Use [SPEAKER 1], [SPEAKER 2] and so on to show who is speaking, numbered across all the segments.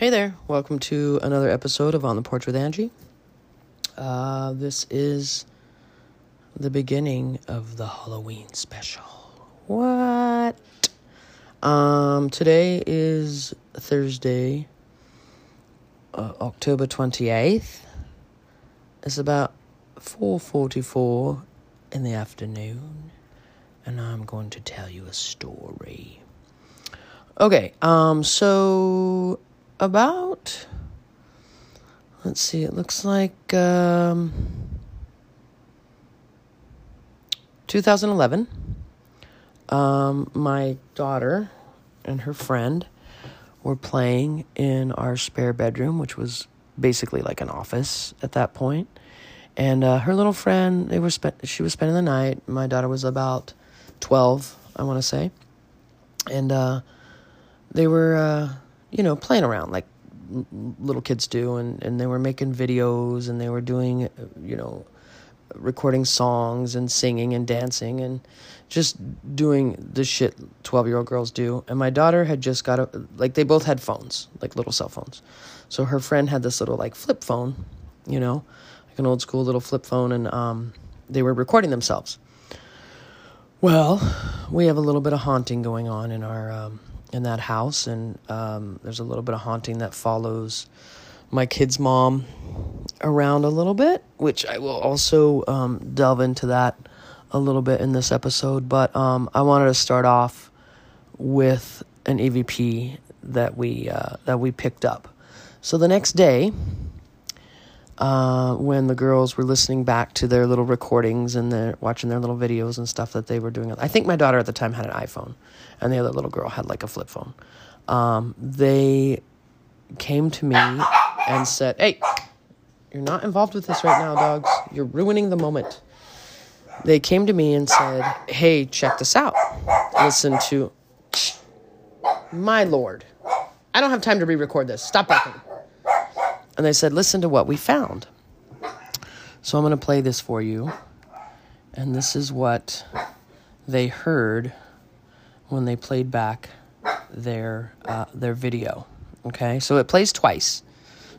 [SPEAKER 1] Hey there, welcome to another episode of On the Porch with Angie. Uh, this is the beginning of the Halloween special. What? Um, today is Thursday, uh, October 28th. It's about 4:44 in the afternoon, and I'm going to tell you a story. Okay, um, so about. Let's see it looks like um 2011 um my daughter and her friend were playing in our spare bedroom which was basically like an office at that point. and uh, her little friend they were spe- she was spending the night. My daughter was about 12 i want to say. And uh they were uh you know, playing around like little kids do, and, and they were making videos and they were doing, you know, recording songs and singing and dancing and just doing the shit 12 year old girls do. And my daughter had just got a, like, they both had phones, like little cell phones. So her friend had this little, like, flip phone, you know, like an old school little flip phone, and um, they were recording themselves. Well, we have a little bit of haunting going on in our um, in that house, and um, there's a little bit of haunting that follows my kid's mom around a little bit, which I will also um, delve into that a little bit in this episode. But um, I wanted to start off with an EVP that we uh, that we picked up. So the next day, uh, when the girls were listening back to their little recordings and they're watching their little videos and stuff that they were doing. I think my daughter at the time had an iPhone, and the other little girl had like a flip phone. Um, they came to me and said, "Hey, you're not involved with this right now, dogs. You're ruining the moment." They came to me and said, "Hey, check this out. Listen to." My lord, I don't have time to re-record this. Stop barking and they said, Listen to what we found. So I'm going to play this for you. And this is what they heard when they played back their uh, their video. Okay, so it plays twice.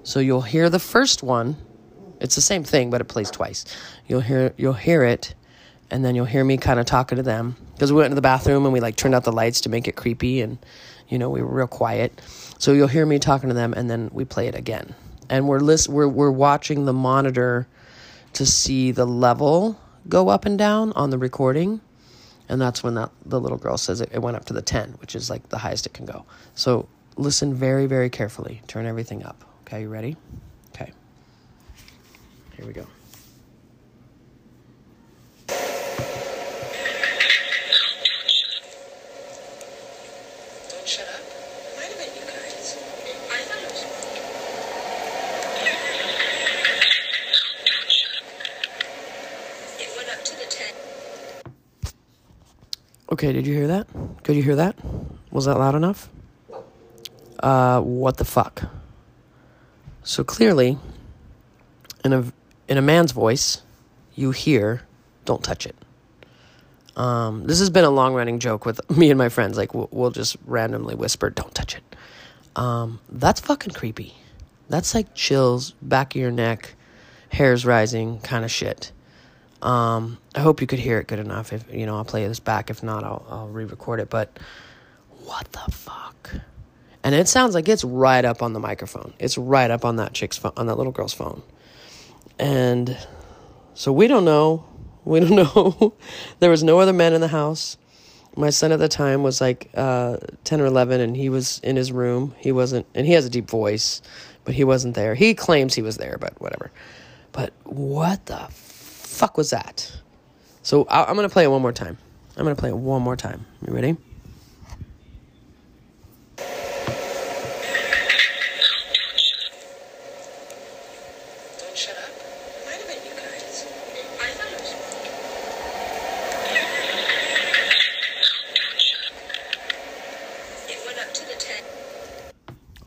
[SPEAKER 1] So you'll hear the first one. It's the same thing, but it plays twice. You'll hear you'll hear it, and then you'll hear me kind of talking to them because we went to the bathroom and we like turned out the lights to make it creepy, and you know we were real quiet. So you'll hear me talking to them, and then we play it again and we're list we're we're watching the monitor to see the level go up and down on the recording and that's when that the little girl says it, it went up to the 10 which is like the highest it can go. So listen very very carefully. Turn everything up. Okay you ready? Okay. Here we go Okay, did you hear that? Could you hear that? Was that loud enough? Uh, what the fuck? So clearly, in a in a man's voice, you hear, "Don't touch it." Um, this has been a long running joke with me and my friends. Like we'll, we'll just randomly whisper, "Don't touch it." Um, that's fucking creepy. That's like chills, back of your neck, hairs rising kind of shit. Um, I hope you could hear it good enough. If you know, I'll play this back. If not, I'll I'll re-record it. But what the fuck? And it sounds like it's right up on the microphone. It's right up on that chick's phone, on that little girl's phone. And so we don't know. We don't know. there was no other men in the house. My son at the time was like uh, 10 or 11, and he was in his room. He wasn't, and he has a deep voice, but he wasn't there. He claims he was there, but whatever. But what the fuck was that? So I- am going to play it one more time. I'm going to play it one more time. You ready?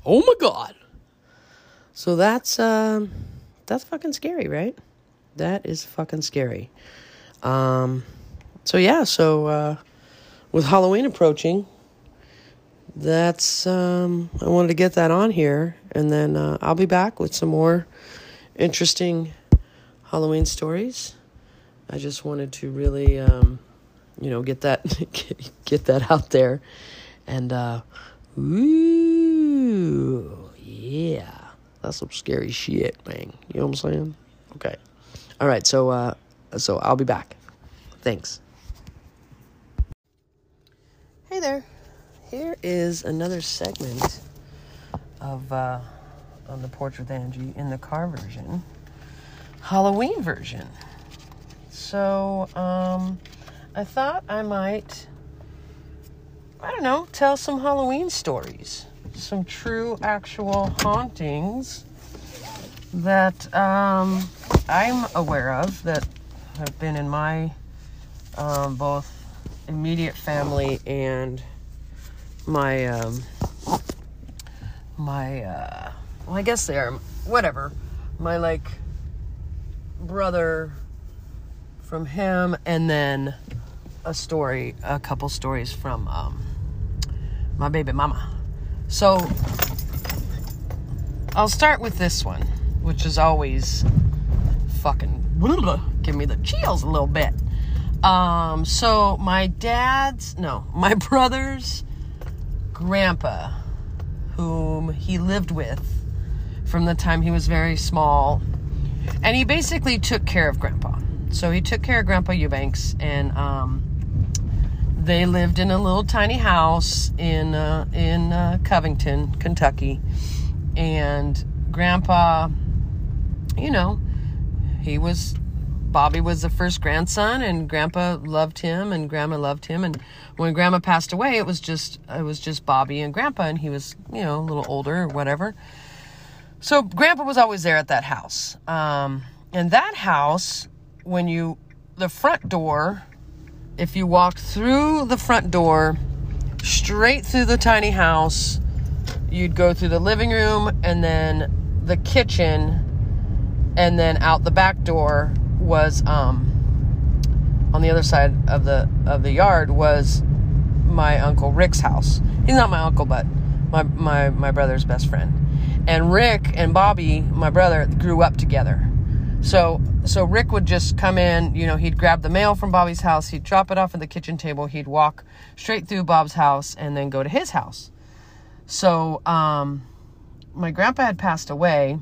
[SPEAKER 1] Oh my god. So that's um that's fucking scary, right? That is fucking scary. Um, so yeah, so uh, with Halloween approaching, that's um, I wanted to get that on here, and then uh, I'll be back with some more interesting Halloween stories. I just wanted to really, um, you know, get that get, that out there, and uh, ooh, yeah, that's some scary shit, man. You know what I'm saying? Okay, all right. So, uh, so I'll be back. Thanks. Hey there. Here is another segment of uh, on the porch with Angie in the car version, Halloween version. So um, I thought I might, I don't know, tell some Halloween stories, some true, actual hauntings that um, I'm aware of that have been in my um, both immediate family and my um my uh well I guess they are whatever. My like brother from him and then a story a couple stories from um my baby mama. So I'll start with this one, which is always fucking give me the chills a little bit. Um, so my dad's no, my brother's grandpa, whom he lived with from the time he was very small. And he basically took care of grandpa. So he took care of Grandpa Eubanks, and um, they lived in a little tiny house in uh, in uh, Covington, Kentucky. And Grandpa, you know, he was Bobby was the first grandson, and Grandpa loved him, and Grandma loved him. And when Grandma passed away, it was just it was just Bobby and Grandpa, and he was you know a little older or whatever. So Grandpa was always there at that house, um, and that house, when you the front door, if you walked through the front door, straight through the tiny house, you'd go through the living room and then the kitchen, and then out the back door was um, on the other side of the of the yard was my uncle Rick's house. He's not my uncle, but my my my brother's best friend. And Rick and Bobby, my brother, grew up together. So so Rick would just come in, you know, he'd grab the mail from Bobby's house, he'd drop it off at the kitchen table, he'd walk straight through Bob's house and then go to his house. So um, my grandpa had passed away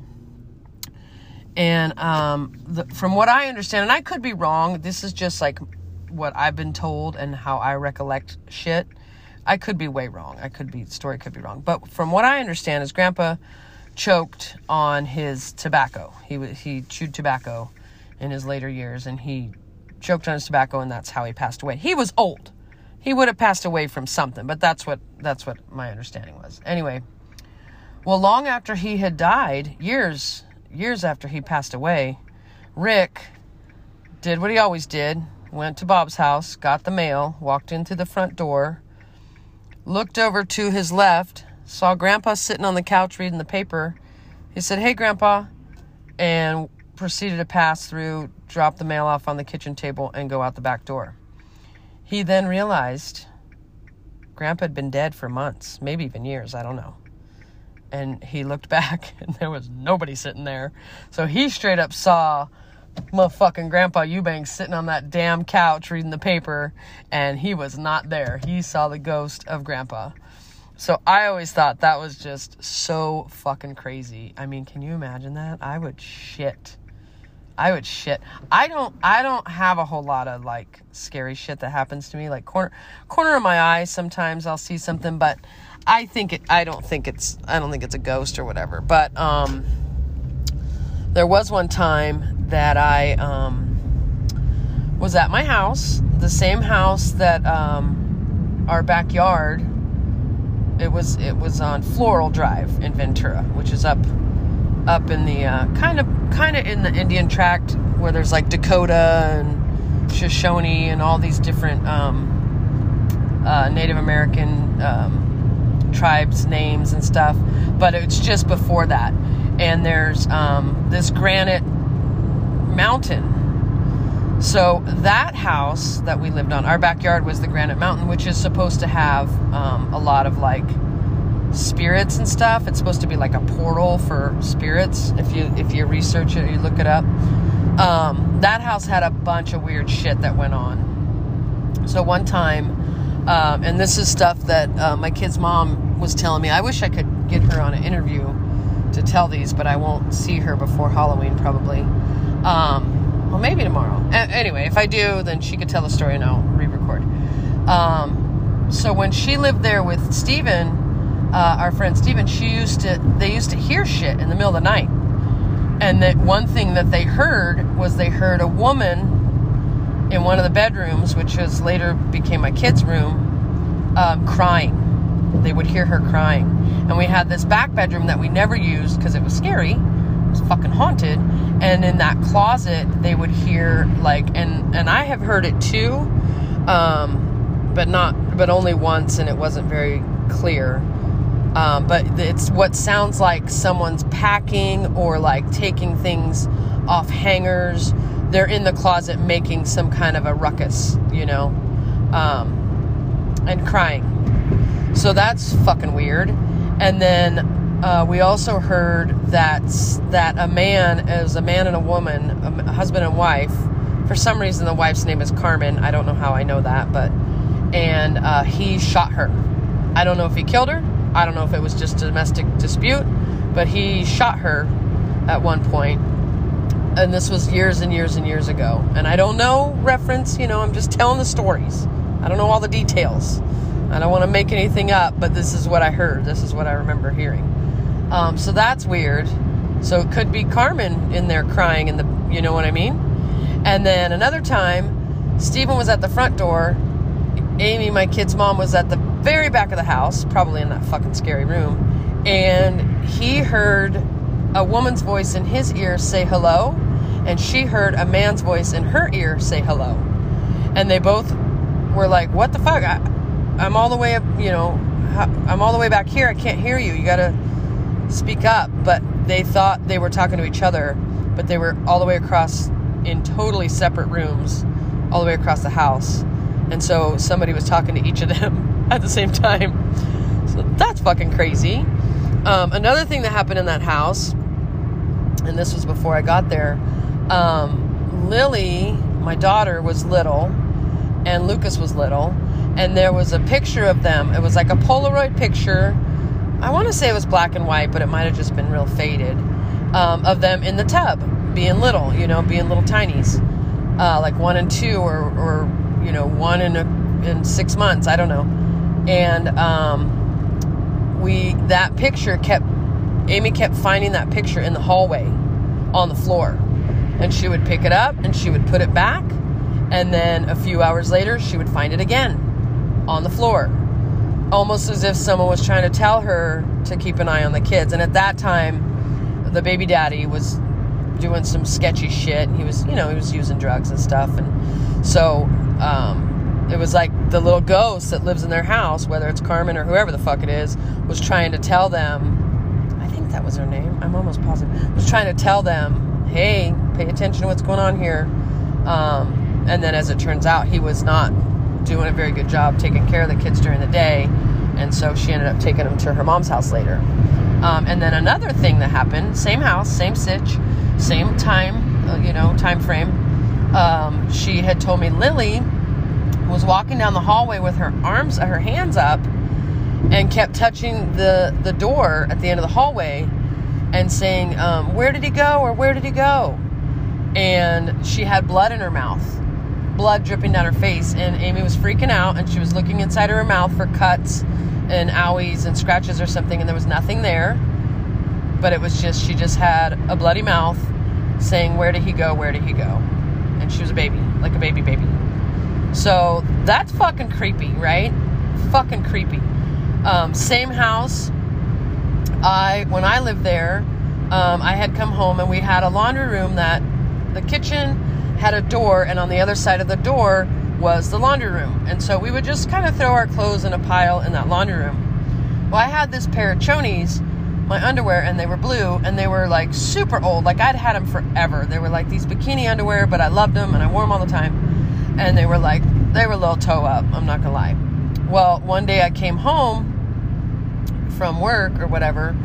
[SPEAKER 1] and um, the, from what I understand, and I could be wrong, this is just like what I've been told and how I recollect shit. I could be way wrong. I could be story could be wrong. But from what I understand, is Grandpa choked on his tobacco. He he chewed tobacco in his later years, and he choked on his tobacco, and that's how he passed away. He was old. He would have passed away from something, but that's what that's what my understanding was. Anyway, well, long after he had died, years years after he passed away, Rick did what he always did went to Bob's house, got the mail, walked in through the front door, looked over to his left, saw Grandpa sitting on the couch reading the paper. He said, Hey, Grandpa, and proceeded to pass through, drop the mail off on the kitchen table, and go out the back door. He then realized Grandpa had been dead for months, maybe even years, I don't know and he looked back and there was nobody sitting there. So he straight up saw motherfucking Grandpa Eubanks sitting on that damn couch reading the paper and he was not there. He saw the ghost of Grandpa. So I always thought that was just so fucking crazy. I mean, can you imagine that? I would shit. I would shit. I don't I don't have a whole lot of like scary shit that happens to me like corner corner of my eye sometimes I'll see something but I think it. I don't think it's. I don't think it's a ghost or whatever. But um, there was one time that I um, was at my house, the same house that um, our backyard. It was. It was on Floral Drive in Ventura, which is up, up in the uh, kind of kind of in the Indian tract where there's like Dakota and Shoshone and all these different um, uh, Native American um, tribes' names and stuff, but it's just before that. And there's um, this granite mountain. So that house that we lived on, our backyard was the granite mountain, which is supposed to have um, a lot of like spirits and stuff. It's supposed to be like a portal for spirits. If you if you research it, you look it up. Um, that house had a bunch of weird shit that went on. So one time, um, and this is stuff that uh, my kid's mom was telling me. I wish I could get her on an interview to tell these, but I won't see her before Halloween probably. Um, well, maybe tomorrow. A- anyway, if I do, then she could tell the story and I'll re-record. Um, so when she lived there with Steven, uh, our friend Steven, she used to they used to hear shit in the middle of the night. And that one thing that they heard was they heard a woman in one of the bedrooms, which was later became my kid's room, um, crying. They would hear her crying. And we had this back bedroom that we never used because it was scary. It was fucking haunted. And in that closet, they would hear like, and and I have heard it too, um, but not, but only once, and it wasn't very clear. Um, but it's what sounds like someone's packing or like taking things off hangers. They're in the closet making some kind of a ruckus, you know, um, and crying. So that's fucking weird. And then uh, we also heard that that a man is a man and a woman, a husband and wife. For some reason, the wife's name is Carmen. I don't know how I know that, but and uh, he shot her. I don't know if he killed her. I don't know if it was just a domestic dispute, but he shot her at one point. And this was years and years and years ago. And I don't know reference, you know, I'm just telling the stories. I don't know all the details. I don't want to make anything up, but this is what I heard. This is what I remember hearing. Um, so that's weird. So it could be Carmen in there crying in the, you know what I mean? And then another time, Stephen was at the front door. Amy, my kid's mom, was at the very back of the house, probably in that fucking scary room. And he heard a woman's voice in his ear say hello, and she heard a man's voice in her ear say hello. And they both were like, What the fuck? I, I'm all the way up, you know, I'm all the way back here. I can't hear you. You gotta speak up. But they thought they were talking to each other, but they were all the way across in totally separate rooms, all the way across the house. And so somebody was talking to each of them at the same time. So that's fucking crazy. Um, another thing that happened in that house, and this was before I got there, um, Lily, my daughter, was little, and Lucas was little, and there was a picture of them. It was like a Polaroid picture. I want to say it was black and white, but it might have just been real faded um, of them in the tub, being little, you know, being little tinies, uh, like one and two, or, or you know, one in a, in six months. I don't know. And um, we that picture kept Amy kept finding that picture in the hallway on the floor, and she would pick it up and she would put it back, and then a few hours later she would find it again on the floor, almost as if someone was trying to tell her to keep an eye on the kids. And at that time, the baby daddy was doing some sketchy shit. He was, you know, he was using drugs and stuff, and so um, it was like the little ghost that lives in their house, whether it's Carmen or whoever the fuck it is, was trying to tell them. I think that was her name. I'm almost positive. Was trying to tell them, hey, pay attention to what's going on here. Um, and then, as it turns out, he was not doing a very good job taking care of the kids during the day, and so she ended up taking them to her mom's house later. Um, and then another thing that happened, same house, same sitch, same time, uh, you know, time frame. Um, she had told me Lily was walking down the hallway with her arms, her hands up, and kept touching the the door at the end of the hallway, and saying, um, "Where did he go?" or "Where did he go?" And she had blood in her mouth, blood dripping down her face, and Amy was freaking out, and she was looking inside of her mouth for cuts and owies and scratches or something, and there was nothing there. But it was just she just had a bloody mouth, saying, "Where did he go? Where did he go?" And she was a baby, like a baby baby. So that's fucking creepy, right? Fucking creepy. Um, same house. I when I lived there, um, I had come home and we had a laundry room that the kitchen had a door, and on the other side of the door was the laundry room. And so we would just kind of throw our clothes in a pile in that laundry room. Well, I had this pair of chonies, my underwear, and they were blue, and they were like super old. Like I'd had them forever. They were like these bikini underwear, but I loved them and I wore them all the time. And they were like, they were a little toe up, I'm not gonna lie. Well, one day I came home from work or whatever,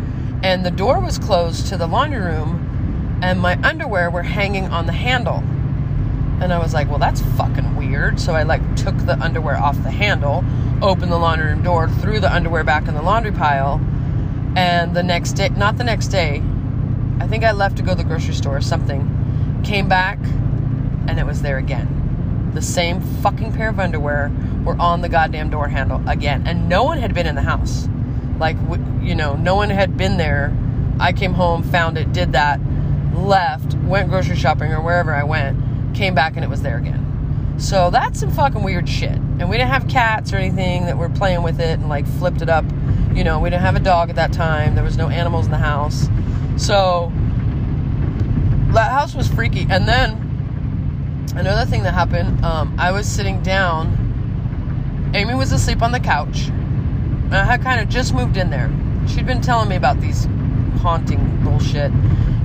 [SPEAKER 1] and the door was closed to the laundry room, and my underwear were hanging on the handle. And I was like, well, that's fucking weird. So I like took the underwear off the handle, opened the laundry room door, threw the underwear back in the laundry pile, and the next day, not the next day, I think I left to go to the grocery store or something, came back, and it was there again. The same fucking pair of underwear were on the goddamn door handle again, and no one had been in the house. Like, you know, no one had been there. I came home, found it, did that, left, went grocery shopping or wherever I went, came back, and it was there again. So that's some fucking weird shit. And we didn't have cats or anything that were playing with it and like flipped it up. You know, we didn't have a dog at that time. There was no animals in the house. So that house was freaky. And then another thing that happened, um, I was sitting down. Amy was asleep on the couch. And I had kind of just moved in there. She'd been telling me about these haunting bullshit.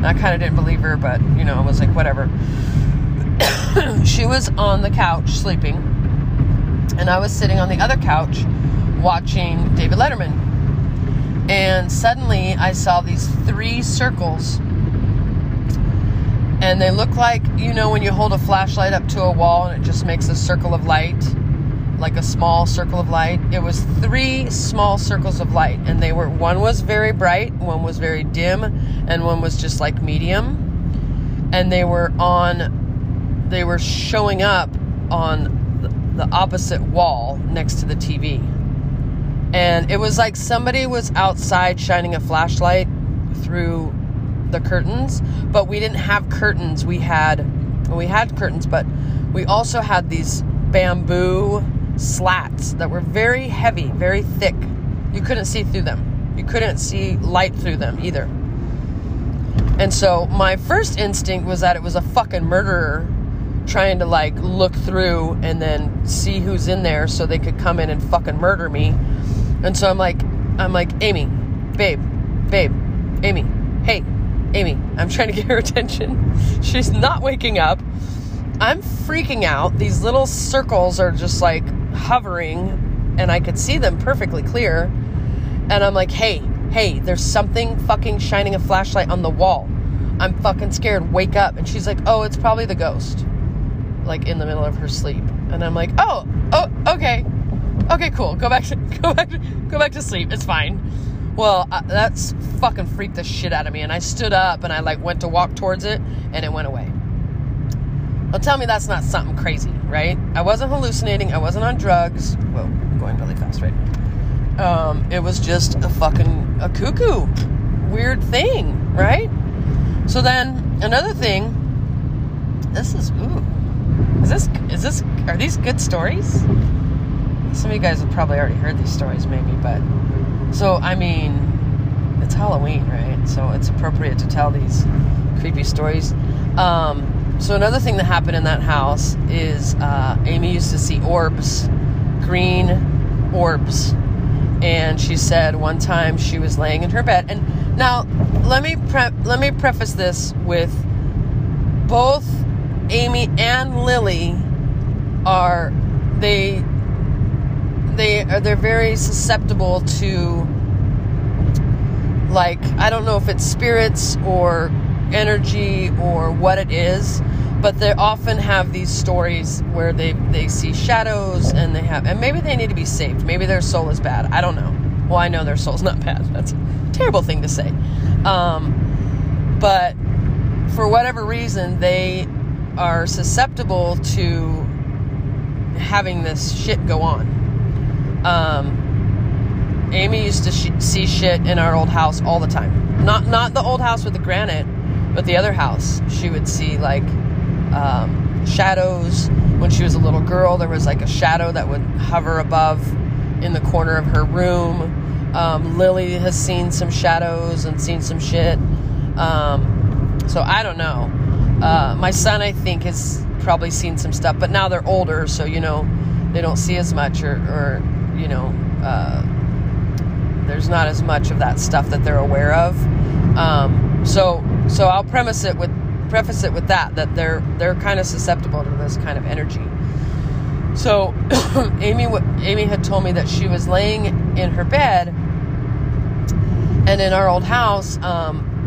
[SPEAKER 1] I kind of didn't believe her, but you know, I was like, whatever. she was on the couch sleeping, and I was sitting on the other couch watching David Letterman. And suddenly I saw these three circles. And they look like, you know, when you hold a flashlight up to a wall and it just makes a circle of light, like a small circle of light. It was three small circles of light. And they were, one was very bright, one was very dim, and one was just like medium. And they were on, they were showing up on the opposite wall next to the TV and it was like somebody was outside shining a flashlight through the curtains but we didn't have curtains we had we had curtains but we also had these bamboo slats that were very heavy very thick you couldn't see through them you couldn't see light through them either and so my first instinct was that it was a fucking murderer trying to like look through and then see who's in there so they could come in and fucking murder me and so I'm like, I'm like, Amy, babe, babe, Amy, hey, Amy, I'm trying to get her attention. She's not waking up. I'm freaking out. These little circles are just like hovering, and I could see them perfectly clear. And I'm like, hey, hey, there's something fucking shining a flashlight on the wall. I'm fucking scared. Wake up. And she's like, oh, it's probably the ghost. Like in the middle of her sleep. And I'm like, oh, oh, okay okay, cool. Go back to go back to, go back to sleep. It's fine. Well, uh, that's fucking freaked the shit out of me. And I stood up and I like went to walk towards it, and it went away. Well, tell me that's not something crazy, right? I wasn't hallucinating. I wasn't on drugs. Well, going really fast, right? Um, it was just a fucking a cuckoo, weird thing, right? So then another thing. This is ooh. Is this is this are these good stories? some of you guys have probably already heard these stories, maybe, but so I mean, it's Halloween, right? So it's appropriate to tell these creepy stories. Um, so another thing that happened in that house is uh, Amy used to see orbs, green orbs, and she said one time she was laying in her bed. And now let me pre- let me preface this with both Amy and Lily are they they are they're very susceptible to like I don't know if it's spirits or energy or what it is, but they often have these stories where they they see shadows and they have and maybe they need to be saved. Maybe their soul is bad. I don't know. Well, I know their soul's not bad. That's a terrible thing to say. Um, but for whatever reason, they are susceptible to having this shit go on. Um, Amy used to sh- see shit in our old house all the time. Not not the old house with the granite, but the other house. She would see like um, shadows. When she was a little girl, there was like a shadow that would hover above in the corner of her room. Um, Lily has seen some shadows and seen some shit. Um, so I don't know. Uh, my son, I think, has probably seen some stuff, but now they're older, so you know they don't see as much or, or you know, uh, there's not as much of that stuff that they're aware of. Um, so, so I'll premise it with preface it with that that they're they're kind of susceptible to this kind of energy. So, Amy Amy had told me that she was laying in her bed, And in our old house, um,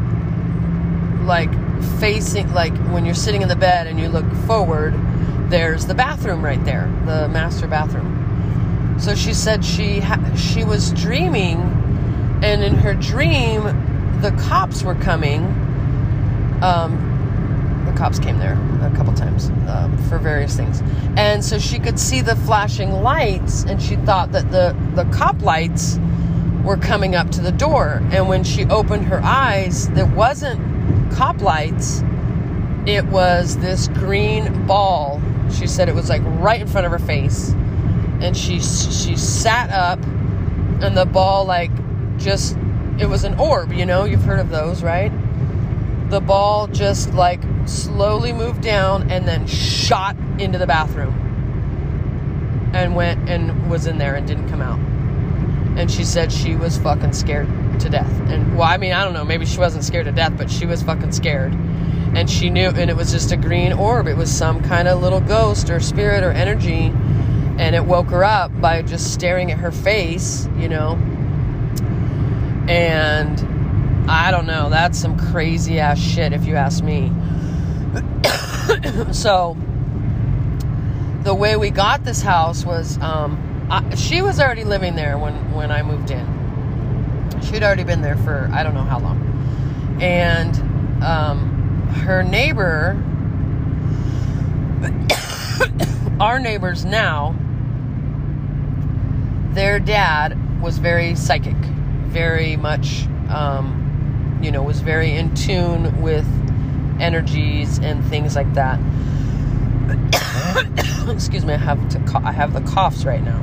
[SPEAKER 1] like facing, like when you're sitting in the bed and you look forward, there's the bathroom right there, the master bathroom. So she said she ha- she was dreaming, and in her dream, the cops were coming. Um, the cops came there a couple times um, for various things, and so she could see the flashing lights, and she thought that the the cop lights were coming up to the door. And when she opened her eyes, there wasn't cop lights. It was this green ball. She said it was like right in front of her face, and she she sat up, and the ball like just it was an orb. You know, you've heard of those, right? The ball just like slowly moved down and then shot into the bathroom and went and was in there and didn't come out. And she said she was fucking scared to death. And well, I mean, I don't know, maybe she wasn't scared to death, but she was fucking scared. And she knew, and it was just a green orb. It was some kind of little ghost or spirit or energy. And it woke her up by just staring at her face, you know. And I don't know, that's some crazy ass shit if you ask me. so, the way we got this house was um, I, she was already living there when, when I moved in. She'd already been there for I don't know how long. And um, her neighbor, our neighbors now, their dad was very psychic, very much, um, you know, was very in tune with energies and things like that. Excuse me, I have to. I have the coughs right now.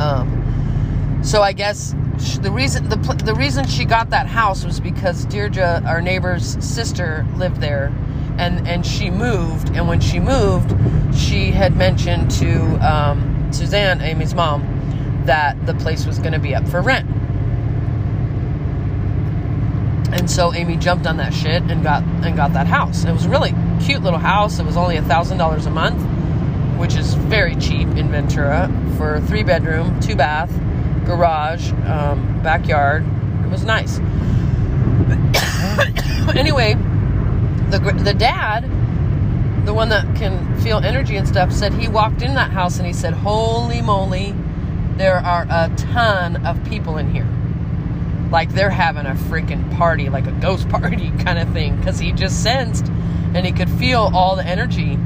[SPEAKER 1] Um, so I guess the reason the the reason she got that house was because Deirdre, our neighbor's sister, lived there, and and she moved. And when she moved, she had mentioned to um, Suzanne, Amy's mom, that the place was going to be up for rent. And so Amy jumped on that shit and got and got that house. It was a really cute little house. It was only a thousand dollars a month, which is very cheap in Ventura for three bedroom, two bath, garage, um, backyard. It was nice. anyway, the the dad, the one that can feel energy and stuff, said he walked in that house and he said, "Holy moly, there are a ton of people in here." Like they're having a freaking party, like a ghost party kind of thing, because he just sensed and he could feel all the energy.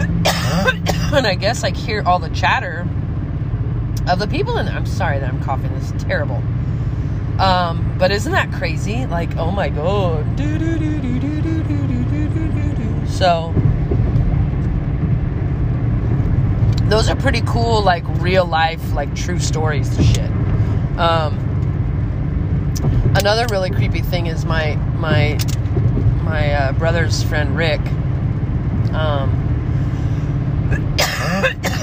[SPEAKER 1] and I guess like hear all the chatter of the people in there. I'm sorry that I'm coughing. This is terrible. Um, but isn't that crazy? Like, oh my god. So those are pretty cool, like real life, like true stories to shit. Um, another really creepy thing is my my my uh, brother's friend Rick. Um,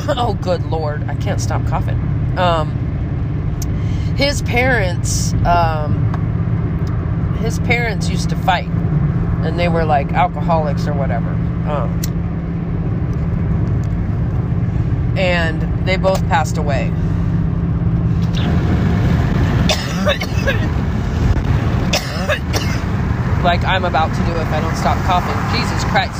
[SPEAKER 1] oh, good lord, I can't stop coughing. Um, his parents, um, his parents used to fight, and they were like alcoholics or whatever. Um, and they both passed away. like I'm about to do if I don't stop coughing. Jesus Christ.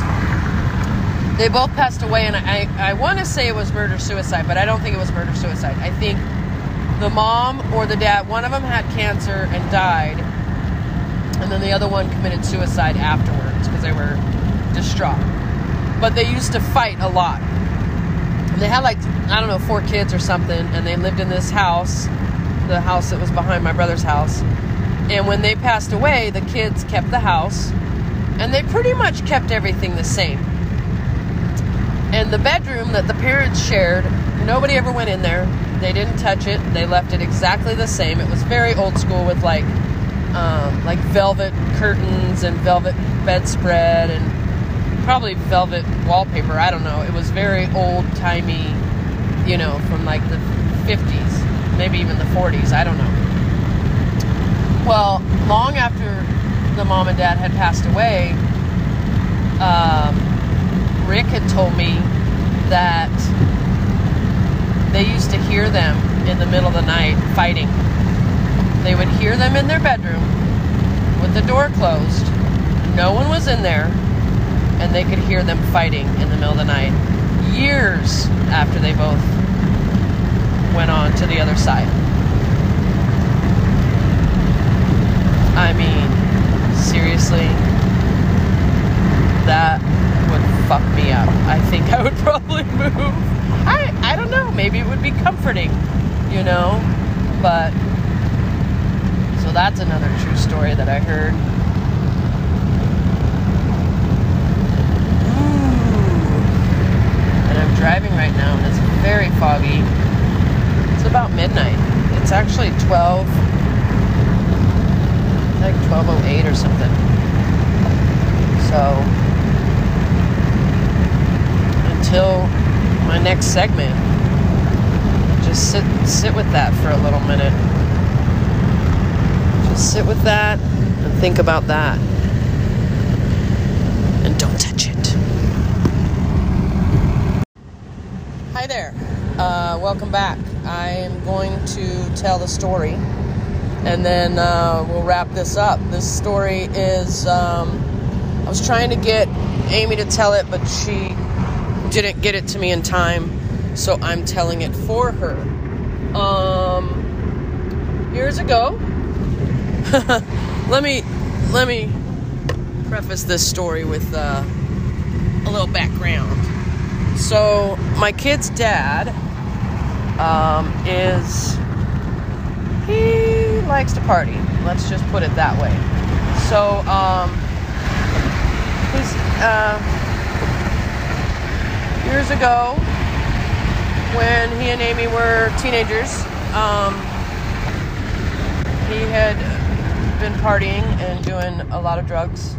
[SPEAKER 1] They both passed away, and I, I want to say it was murder suicide, but I don't think it was murder suicide. I think the mom or the dad, one of them had cancer and died, and then the other one committed suicide afterwards because they were distraught. But they used to fight a lot. And they had like, I don't know, four kids or something, and they lived in this house, the house that was behind my brother's house and when they passed away, the kids kept the house and they pretty much kept everything the same. And the bedroom that the parents shared, nobody ever went in there. They didn't touch it. They left it exactly the same. It was very old school with like um, like velvet curtains and velvet bedspread and probably velvet wallpaper. I don't know. It was very old timey, you know, from like the 50s, maybe even the 40s. I don't know. Well, long after the mom and dad had passed away, um, Rick had told me that they used to hear them in the middle of the night fighting. they would hear them in their bedroom with the door closed. No one was in there, and they could hear them fighting in the middle of the night years after they both went on to the other side. I mean, seriously, that would fuck me up. I think I would probably move. I I don't know. Maybe it would be comforting, you know, but so that's another true story that I heard. Ooh. And I'm driving right now, and it's very foggy. It's about midnight. It's actually 12, like 12:08 or something. So until my next segment, just sit sit with that for a little minute. Just sit with that and think about that. And don't touch it. Hi there. Uh, welcome back. I am going to tell the story and then uh, we'll wrap this up. This story is um, I was trying to get Amy to tell it, but she didn't get it to me in time, so I'm telling it for her. Um, years ago, let me let me preface this story with uh, a little background. So, my kid's dad um, is he likes to party. Let's just put it that way. So, um, uh, years ago when he and Amy were teenagers. Um, he had been partying and doing a lot of drugs.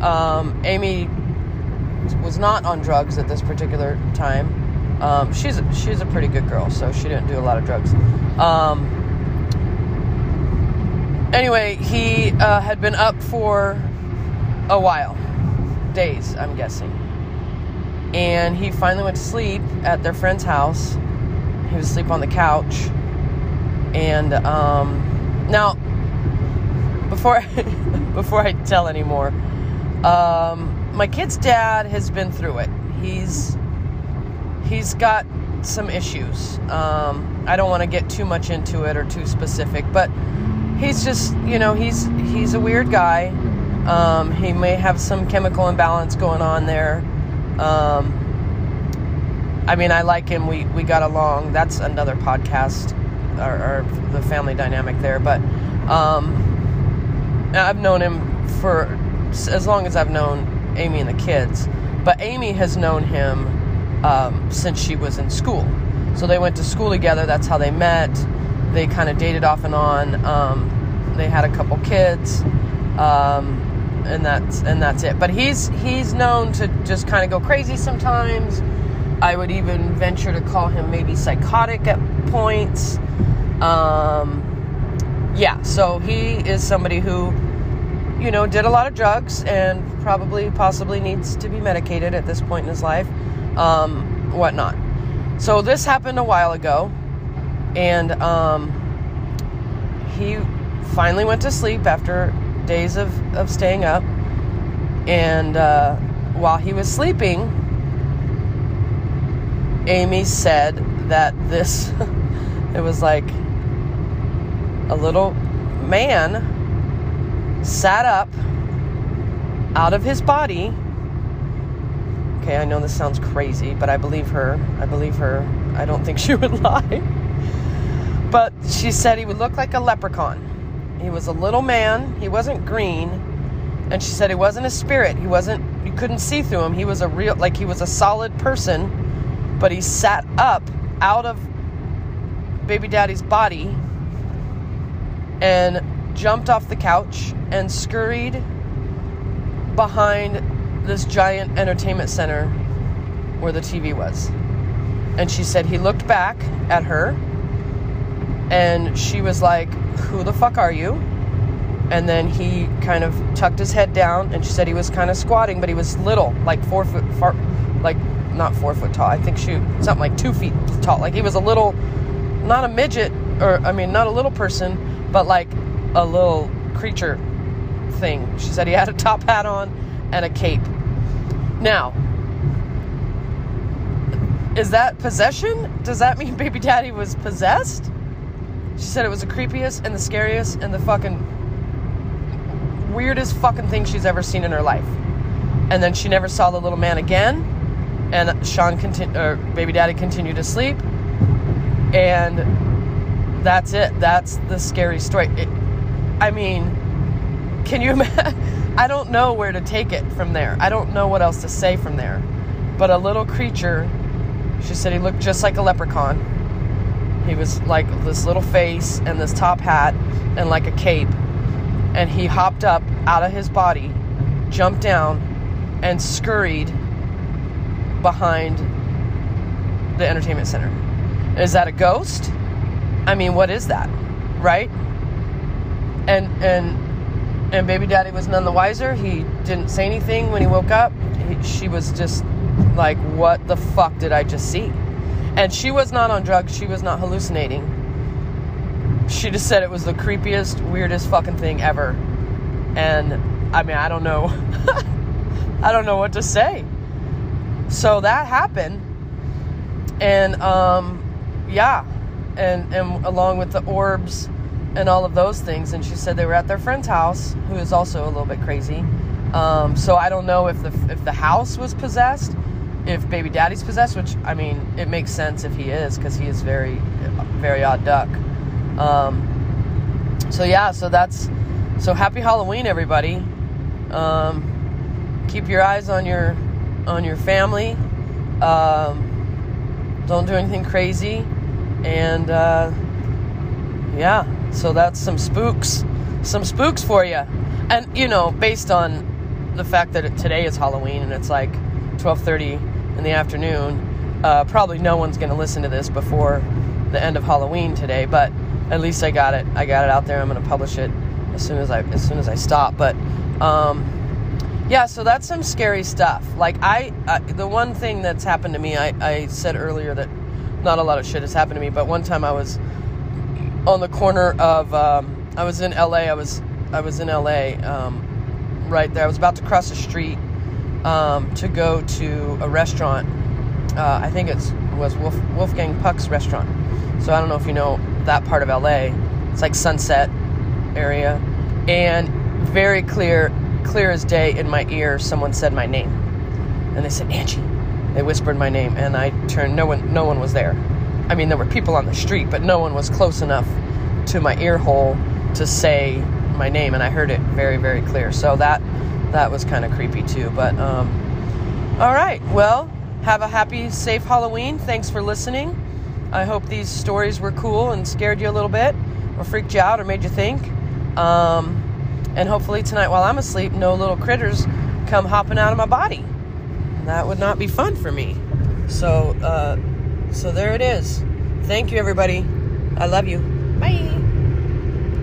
[SPEAKER 1] Um, Amy was not on drugs at this particular time. Um, she's a, she's a pretty good girl, so she didn't do a lot of drugs. Um, anyway, he uh, had been up for a while, days, I'm guessing. And he finally went to sleep at their friend's house. He was asleep on the couch. And um, now, before before I tell anymore, um, my kid's dad has been through it. He's he's got some issues. Um, I don't want to get too much into it or too specific, but he's just you know he's he's a weird guy. Um, he may have some chemical imbalance going on there. Um, I mean, I like him. We we got along. That's another podcast, or, or the family dynamic there. But um, I've known him for as long as I've known Amy and the kids. But Amy has known him um, since she was in school. So they went to school together. That's how they met. They kind of dated off and on. Um, they had a couple kids, um, and that's and that's it. But he's he's known to just kind of go crazy sometimes. I would even venture to call him maybe psychotic at points. Um, yeah, so he is somebody who, you know, did a lot of drugs and probably possibly needs to be medicated at this point in his life, um, whatnot. So this happened a while ago, and um, he finally went to sleep after days of, of staying up. And uh, while he was sleeping, Amy said that this, it was like a little man sat up out of his body. Okay, I know this sounds crazy, but I believe her. I believe her. I don't think she would lie. But she said he would look like a leprechaun. He was a little man. He wasn't green. And she said he wasn't a spirit. He wasn't, you couldn't see through him. He was a real, like he was a solid person. But he sat up out of baby daddy's body and jumped off the couch and scurried behind this giant entertainment center where the TV was. And she said he looked back at her and she was like, Who the fuck are you? And then he kind of tucked his head down and she said he was kind of squatting, but he was little, like four foot, far, like not four foot tall. I think she, something like two feet tall. Like he was a little, not a midget, or I mean, not a little person, but like a little creature thing. She said he had a top hat on and a cape. Now, is that possession? Does that mean baby daddy was possessed? She said it was the creepiest and the scariest and the fucking weirdest fucking thing she's ever seen in her life. And then she never saw the little man again. And Sean, continu- or baby daddy, continued to sleep. And that's it. That's the scary story. It, I mean, can you imagine? I don't know where to take it from there. I don't know what else to say from there. But a little creature, she said he looked just like a leprechaun. He was like this little face and this top hat and like a cape. And he hopped up out of his body, jumped down, and scurried behind the entertainment center. Is that a ghost? I mean, what is that? Right? And and and baby daddy was none the wiser. He didn't say anything when he woke up. He, she was just like, "What the fuck did I just see?" And she was not on drugs. She was not hallucinating. She just said it was the creepiest, weirdest fucking thing ever. And I mean, I don't know. I don't know what to say. So that happened. And um yeah. And and along with the orbs and all of those things and she said they were at their friend's house who is also a little bit crazy. Um, so I don't know if the if the house was possessed if baby daddy's possessed, which I mean, it makes sense if he is because he is very, very odd duck. Um, so yeah, so that's so happy Halloween, everybody. Um, keep your eyes on your on your family. Um, don't do anything crazy, and uh, yeah, so that's some spooks, some spooks for you, and you know, based on the fact that today is Halloween and it's like twelve thirty in the afternoon. Uh, probably no one's going to listen to this before the end of Halloween today, but at least I got it. I got it out there. I'm going to publish it as soon as I as soon as I stop. But um, yeah, so that's some scary stuff. Like I, uh, the one thing that's happened to me, I, I said earlier that not a lot of shit has happened to me, but one time I was on the corner of um, I was in LA. I was I was in LA um, right there. I was about to cross the street um, to go to a restaurant. Uh, I think it was Wolf, Wolfgang Puck's restaurant. So I don't know if you know that part of LA. It's like Sunset area, and very clear, clear as day in my ear, someone said my name, and they said Angie. They whispered my name, and I turned. No one, no one was there. I mean, there were people on the street, but no one was close enough to my ear hole to say my name, and I heard it very, very clear. So that that was kind of creepy too. But um, all right, well, have a happy, safe Halloween. Thanks for listening. I hope these stories were cool and scared you a little bit, or freaked you out, or made you think. Um, and hopefully tonight, while I'm asleep, no little critters come hopping out of my body. That would not be fun for me. So, uh, so there it is. Thank you, everybody. I love you. Bye.